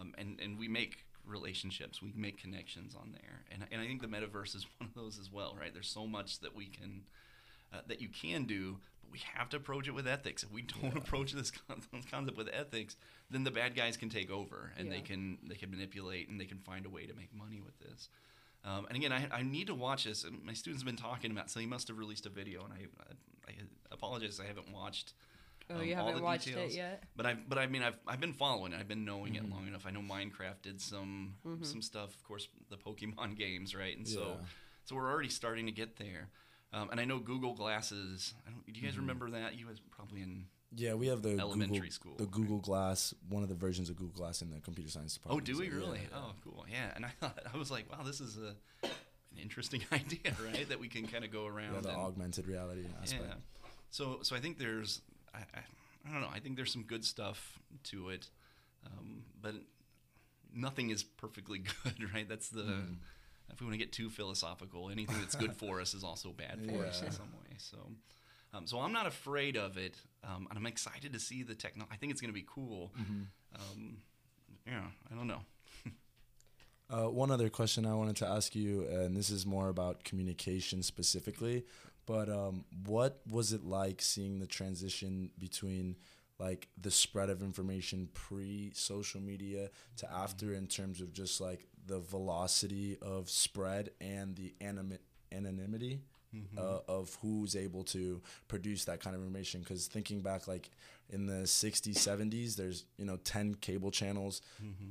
Um, and and we make relationships we make connections on there. And, and i think the metaverse is *laughs* one of those as well right? There's so much that we can uh, that you can do but we have to approach it with ethics. If we don't approach this con- *laughs* concept with ethics then the bad guys can take over and they can they can manipulate and they can find a way to make money with this um, and again, I, I need to watch this. My students have been talking about, so he must have released a video, and I, I, I apologize, I haven't watched. Oh, um, you all haven't the watched details. it yet? But I, but I mean, I've, I've been following it. I've been knowing it long enough. I know Minecraft did some, Mm-hmm. some stuff. Of course, the Pokemon *laughs* games, right? And so, Yeah. so we're already starting to get there. Um, and I know Google Glasses. I don't, do you guys remember that? You was probably in. Yeah, we have the Elementary Google, school, the right? Google Glass, one of the versions of Google Glass in the computer science department. Oh, do we So, really? yeah. Oh, cool. Yeah. And I *laughs* thought I was like, wow, this is a an interesting *laughs* idea, right? that we can kind of go around. Yeah, the and, augmented reality aspect. Yeah. So so I think there's I, I, I don't know I think there's some good stuff to it, um, but nothing is perfectly *laughs* good, right? That's the Mm-hmm. if we want to get too philosophical, anything that's good for us is also bad for us in some way. So. Um, so I'm not afraid of it, um, and I'm excited to see the techno. I think it's going to be cool. Mm-hmm. Um, yeah, I don't know. *laughs* Uh, one other question I wanted to ask you, and this is more about communication specifically, but um, what was it like seeing the transition between like the spread of information pre social media to after in terms of just like the velocity of spread and the animi- anonymity uh, of who's able to produce that kind of information. Because thinking back like in the 60s 70s there's you know 10 cable channels.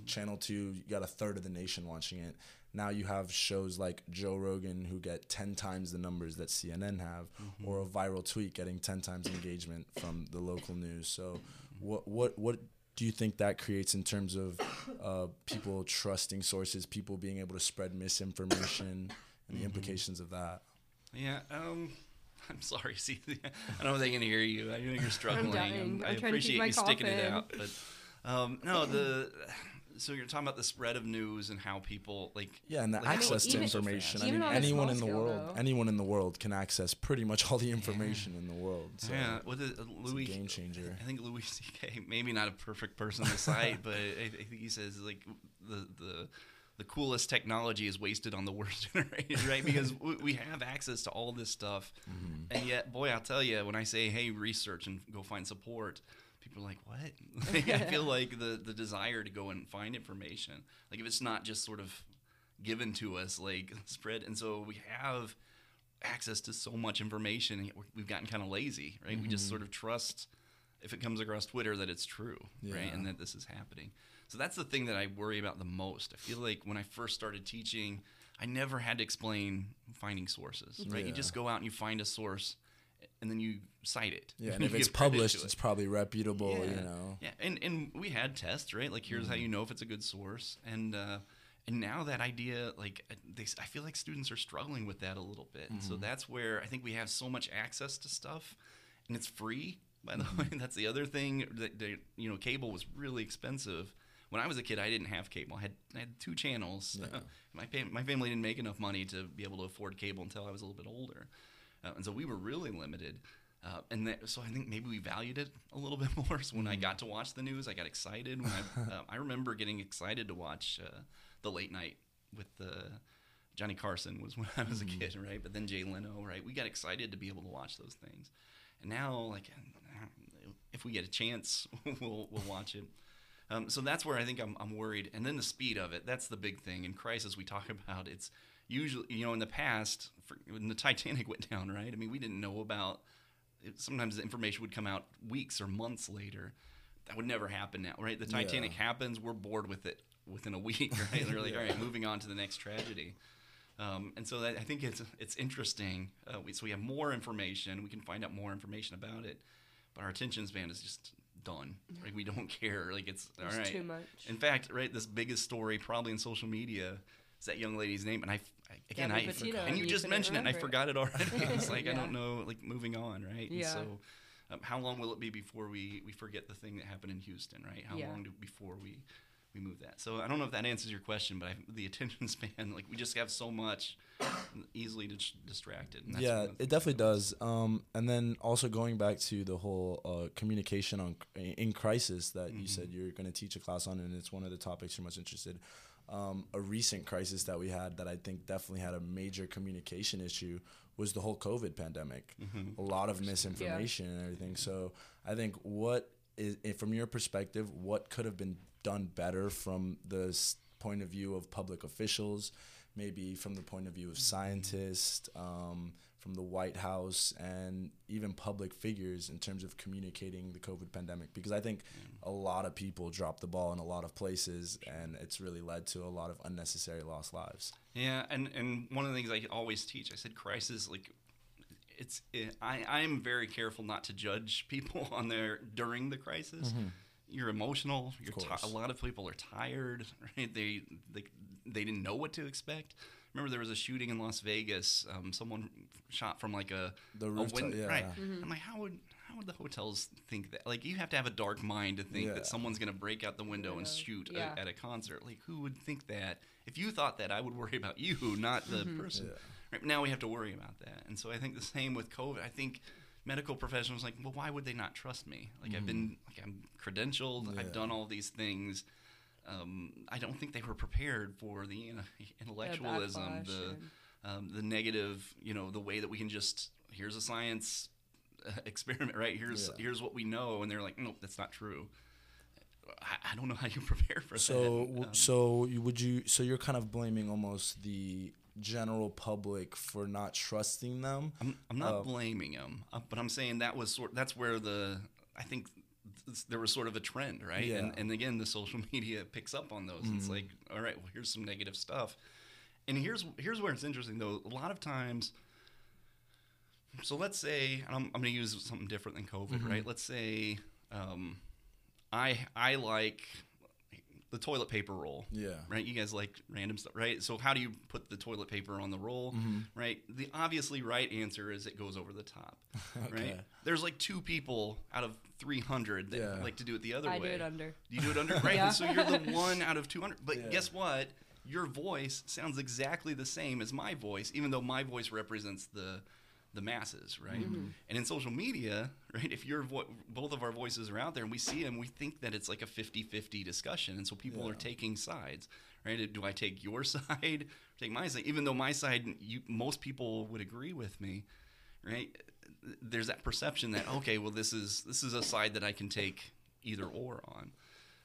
Channel 2 you got a third of the nation watching it. Now you have shows like joe rogan who get 10 times the numbers that cnn have or a viral tweet getting 10 times engagement from the local news. So what what what do you think that creates in terms of uh, people trusting sources people being able to spread misinformation and the implications of that Yeah, um, *laughs* I'm sorry. *laughs* See, I don't know if they can hear you. I know you're *laughs* struggling. dying. I I'm trying to keep appreciate you sticking cough it out, but um, no, the so you're talking about the spread of news and how people like Yeah, and the like, how access it to moves so information. fast. I mean, anyone in the scale, world, though. anyone in the world can access pretty much all the information in the world. So yeah, with the, uh, it's Louis a game changer. I think Louis C.K. maybe not a perfect person to cite, but I, I think he says like the the the coolest technology is wasted on the *laughs* worst generation, right? Because *laughs* we, have access to all this stuff, mm-hmm. and yet, boy, I'll tell you, when I say, "Hey, research and go find support," people are like, "What?" *laughs* Like, I feel like the the desire to go and find information, like if it's not just sort of given to us, like spread, and so we have access to so much information, we've gotten kind of lazy, right? We just mm-hmm. sort of trust if it comes across Twitter that it's true, right? And that this is happening. So that's the thing that I worry about the most. I feel like when I first started teaching, I never had to explain finding sources, right? You just go out and you find a source and then you cite it. Yeah, *laughs* and if it's published, to it's probably reputable. You Yeah. know. Yeah, and and we had tests, right? Like here's how Mm-hmm. you know if it's a good source, and uh, and now that idea, like they, I feel like students are struggling with that a little bit. So Mm-hmm. that's where I think we have so much access to stuff, and it's free. By the Mm-hmm. way, *laughs* that's the other thing. That that, you know, cable was really expensive. When I was a kid, I didn't have cable. I had I had two channels. *laughs* my fam- my family didn't make enough money to be able to afford cable until I was a little bit older, uh, and so we were really limited. Uh, and that, so I think maybe we valued it a little *laughs* bit more. So when I got to watch the news, I got excited. When I, *laughs* uh, I remember getting excited to watch uh, the late night with the Johnny Carson was when I was a kid, right? But then Jay Leno, right? We got excited to be able to watch those things. And now, like, if we get a chance, we'll we'll watch it. Um, so that's where I think I'm, I'm worried. And then the speed of it, that's the big thing. In crisis, we talk *laughs* about it's usually, you know, in the past, for, when the Titanic *laughs* went down, right? I mean, we didn't know about it, sometimes the information would come out weeks or months later. That would never happen now, right? The Titanic Yeah. happens, we're bored with it within a *laughs* week, right? They're like, all right, moving on to the next tragedy. Um, and so that, I think it's it's interesting. Uh, we, so we have more information, we can find out more information about it, but our attention span is just done. Like We don't *laughs* care. Like it's all right. too much. In fact, right, this biggest story probably in social media is that young lady's name, and I, I again, Gabby I Petito, and you you just mentioned it, and I forgot it already. *laughs* it's like I don't know, like moving on, right? And Yeah. so, um, how long will it be before we we forget the thing that happened in Houston, right? How Yeah. long do, before we we move that? So I don't know if that answers your question, but I, the attention *laughs* span, like we just have so much, easily dis- distracted. yeah, one of the it definitely does. Um, and then also going back to the whole uh, communication on in crisis that you said you're going to teach a class on, and it's one of the topics you're most interested. Um, a recent crisis that we had that I think definitely had a major communication issue was the whole COVID pandemic. A lot of misinformation and everything. So I think what is eh, from your perspective, what could have been done better from the point of view of public officials, maybe from the point of view of scientists, um, from the White House, and even public figures in terms of communicating the COVID pandemic. Because I think a lot of people dropped the ball in a lot of places, and it's really led to a lot of unnecessary lost lives. Yeah, and and one of the things I always teach, I said crisis like it's it, I I'm very careful not to judge people *laughs* on their during the crisis. Mm-hmm. You're emotional. You're ti- course. a lot of people are tired. *laughs* Right? They they they didn't know what to expect. Remember, there was a shooting in Las Vegas. Um, someone shot from like a The a rooftop, window. yeah. Right. Mm-hmm. I'm like, how would how would the hotels think that? Like, you have to have a dark mind to think Yeah. that someone's going to break out the window and shoot Yeah. a, at a concert. Like, who would think that? If you thought that, I would worry about you, *laughs* not the mm-hmm. person. Yeah. Right now, we have to worry about that. And so I think the same with COVID. I think medical professionals like, well, why would they not trust me? Like, I've been like I'm credentialed. Yeah. I've done all these things. Um, I don't think they were prepared for the you know, intellectualism, the um, the negative, you know, the way that we can just here's a science uh, *laughs* experiment, right? Here's Yeah. here's what we know, and they're like, nope, that's not true. I, I don't know how you *laughs* prepare for So, that. w Um, so you, would you? So you're kind of blaming almost the general public for not trusting them. I'm, I'm not Uh, blaming them, uh, but I'm saying that was sort. That's where the I think th- there was sort of a trend, right? And, Yeah. Mm-hmm. and again, the social *laughs* media picks up on those. It's like, all right, well, here's some negative stuff, and here's here's where it's interesting though. A lot of times, so let's say and I'm, I'm going to use something different than COVID, Mm-hmm. right? Let's say um, I I like the toilet paper roll Yeah. right? You guys like random stuff, right? So how do you put the toilet paper on the roll, Mm-hmm. right? The obviously right answer is it goes over the top, *laughs* right? There's like two people out of 300 that Yeah. like to do it the other way. I do it under. You do it under, *laughs* right? Yeah. So you're the *laughs* one out of 200. But Yeah. guess what? Your voice sounds exactly the same as my voice, even though my voice represents the the masses, right? Mm-hmm. And in social media, *laughs* right, if your vo- both of our voices are out there and we see them, we think that it's like a 50-50 discussion, and so people are taking sides, right? Do I take your *laughs* side, or take my side? Even though my side, you, most people would agree with me, right? There's that perception that okay, well, this is this is a side that I can take either or on.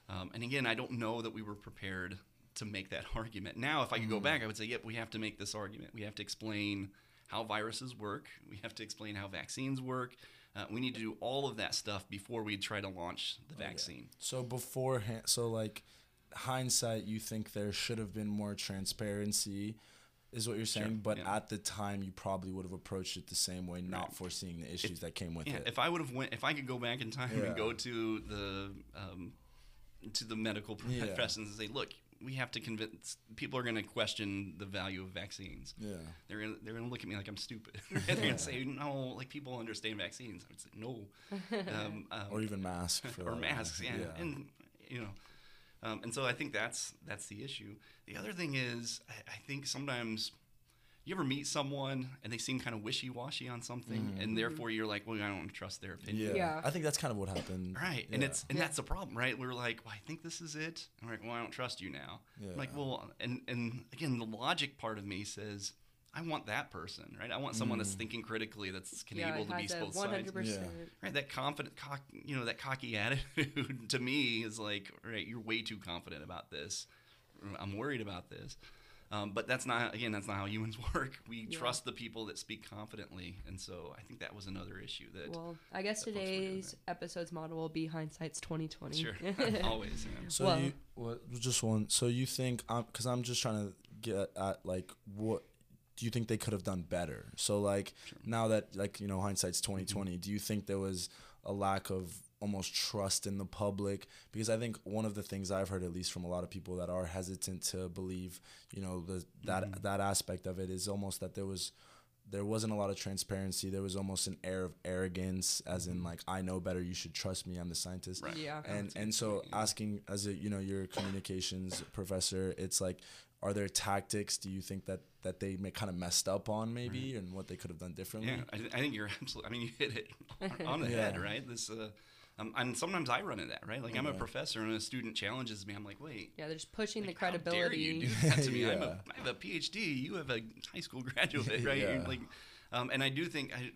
Um, and again, I don't know that we were prepared to make that *laughs* argument. Now, if I could go back, I would say, yep, we have to make this argument. We have to explain how viruses work. We have to explain how vaccines work. Uh, we need to do all of that stuff before we try to launch the vaccine. So beforehand, so like hindsight, you think there should have been more transparency, is what you're saying. but yeah. at the time, you probably would have approached it the same way, not foreseeing the issues that came with Yeah, it. if I would have went, if I could go back in time Yeah. and go to the um, to the medical Yeah. and say, look, we have to convince people are going to question the value of vaccines. yeah. They're gonna they're gonna look at me like I'm stupid. *laughs* *laughs* they're gonna say no, like people understand vaccines. I would say no, um, *laughs* um, Or even masks. Or masks, yeah. matter. and you know, um, and so I think that's that's the issue. The other thing is, I, I think sometimes you ever meet someone and they seem kind of wishy washy on something, and therefore you're like, well, I don't trust their opinion. Mm-hmm. yeah. Yeah. I think that's kind of what happened. Right, and it's and Yeah. that's the problem, right? We're like, well, I think this is it. And we're like, well, I don't trust you now. I'm like, well, and and again, the logic part of me says, I want that person, right? I want someone Mm. that's thinking critically, that's can Yeah, able to be has a both sides. hundred percent. Right, that confident, cock, you know, that cocky *laughs* attitude to me is like, right, you're way too confident about this. I'm worried about this. Um, but that's not again. That's not how humans *laughs* work. We Yeah. trust the people that speak confidently, and so I think that was another issue that. Well, I guess that folks were doing today's episode's model will be hindsight's twenty twenty. sure, *laughs* *laughs* always. Yeah. So Well- you what just one. So you think I'm because I'm just trying to get at like what do you think they could have done better? So like now that like you know hindsight's twenty Mm-hmm. Do you think there was a lack of almost trust in the public? Because I think one of the things I've heard at least from a lot of people that are hesitant to believe you know the that Mm-hmm. that aspect of it is almost that there was there wasn't a lot of transparency. There was almost an air of arrogance, as in like I know better. You should trust me. I'm the scientist Mm-hmm. Right. Yeah. and and so asking as a you know your communications professor it's like are there tactics do you think that that they may kind of messed up on maybe and what they could have done differently Yeah, I, th- I think you're *laughs* absolutely. I mean, you hit it on, on the *laughs* head, right? This, uh, um, and sometimes I run into that, right? Like I'm a professor, and a student challenges me. I'm like, wait. Yeah, they're just pushing like, the How dare credibility. you do that to *laughs* me? I'm a, have a PhD. You have a high school *laughs* graduate, right? Yeah. Like, um, and I do think I,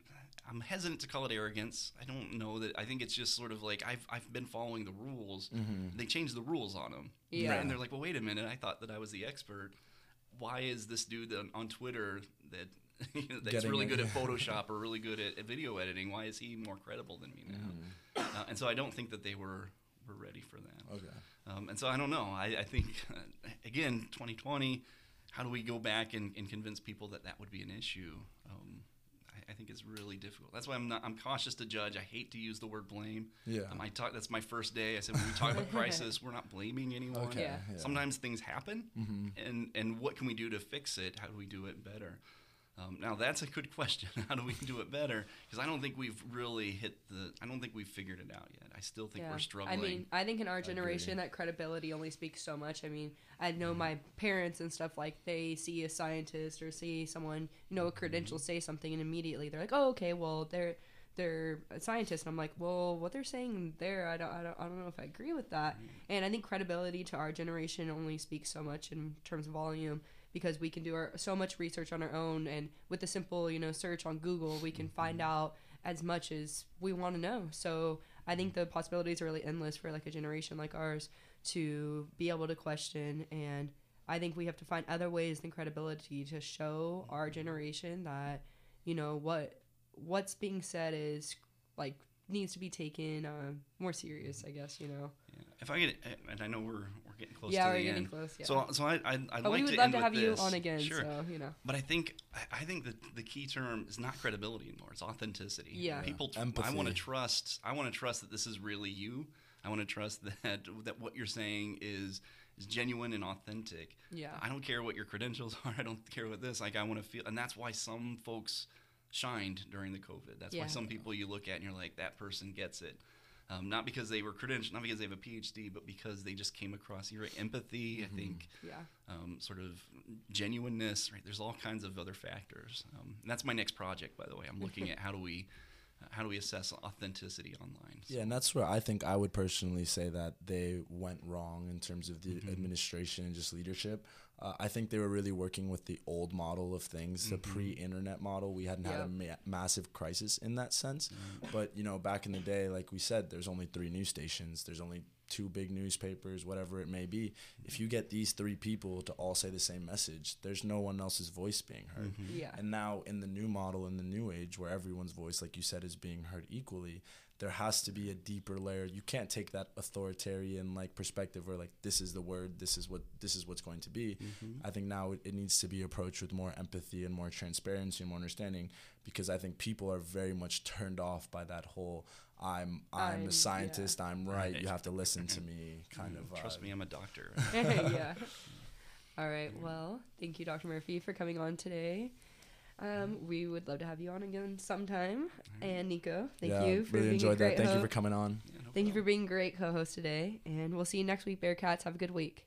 I'm hesitant to call it arrogance. I don't know that. I think it's just sort of like I've I've been following the rules. They changed the rules on them, Yeah. and they're like, well, wait a minute. I thought that I was the expert. Why is this dude on, on Twitter that *laughs* you know, that's Getting really it. good at Photoshop or really good at, at video editing? Why is he more credible than me now? Uh, and so I don't think that they were were ready for that. okay Um, and so I don't know. I, I think, *laughs* again, 2020, how do we go back and, and convince people that that would be an issue? Um, I, I think it's really difficult. That's why I'm not. I'm cautious to judge. I hate to use the word blame. Yeah. Um, I talk. That's my first day. I said when we talk about *laughs* crisis, we're not blaming anyone. Okay, Yeah. yeah. Sometimes things happen, and and what can we do to fix it? How do we do it better? Um, now that's a good question. *laughs* How do we do it better? Because I don't think we've really hit the. I don't think we've figured it out yet. I still think we're struggling. I mean, I think in our generation that credibility only speaks so much. I mean, I know mm-hmm. my parents and stuff like they see a scientist or see someone, you know, a mm-hmm. credential say something and immediately they're like, "Oh, okay, well, they're they're a scientist." And I'm like, "Well, what they're saying there, I don't I don't, I don't know if I agree with that." Mm-hmm. And I think credibility to our generation only speaks so much in terms of volume because we can do our so much research on our own and with a simple, you know, search on Google, we can find mm-hmm. out as much as we want to know. So I think mm-hmm. the possibilities are really endless for like a generation like ours to be able to question and I think we have to find other ways than credibility to show our mm-hmm. generation that you know what what's being said is like needs to be taken uh, more serious. I guess you know. Yeah. If I get, and I know we're getting close yeah, to we're the getting end. close. Yeah. So so I I'd, I'd but like we would to love end to with have you on again. Sure. So you know. But I think I- I think that the key term is not credibility anymore. It's authenticity. Yeah. People. I Empathy. want to trust. I want to trust that this is really you. I want to trust *laughs* that that what you're saying is is genuine and authentic. Yeah. I don't care what your credentials *laughs* are. I don't care what this. Like I want to feel, and that's why some folks shined during the COVID. That's Yeah. why some people you look at and you're like, that person gets it. Um, not because they were credentialed, not because they have a PhD, but because they just came across your empathy. I think Yeah. um, sort of genuineness. Right, there's all kinds of other factors. Um, and that's my next project, by the way. I'm looking *laughs* at how do we how do we assess authenticity online. So- Yeah, and that's where I think I would personally say that they went wrong in terms of the Mm-hmm. administration and just leadership. Uh, I think they were really working with the old model of things, the Mm-hmm. pre-internet model. We hadn't had a ma- massive crisis in that sense. Mm-hmm. But you know, back in the day, like we said, there's only three news stations. There's only two big newspapers, whatever it may be. If you get these three people to all say the same message, there's no one else's voice being heard. Mm-hmm. Yeah. And now in the new model, in the new age, where everyone's voice, like you said, is being heard equally, there has to be a deeper layer. You can't take that authoritarian like perspective where like this is the word, this is what this is what's going to be. I think now it, it needs to be approached with more empathy and more transparency and more understanding because I think people are very much turned off by that whole I'm I'm, I'm- the scientist, I'm right, Right. you have to listen to *clears throat* me kind of Trust vibe. me, I'm a doctor. *laughs* *laughs* yeah. All right. Well, thank you, Dr. Murphy, for coming on today. Um, we would love to have you on again sometime. And Nico, thank yeah, you for really being enjoyed great that. Thank you for coming on. Yeah, no Thank you for being a great co-host today, and we'll see you next week, Bearcats. Have a good week.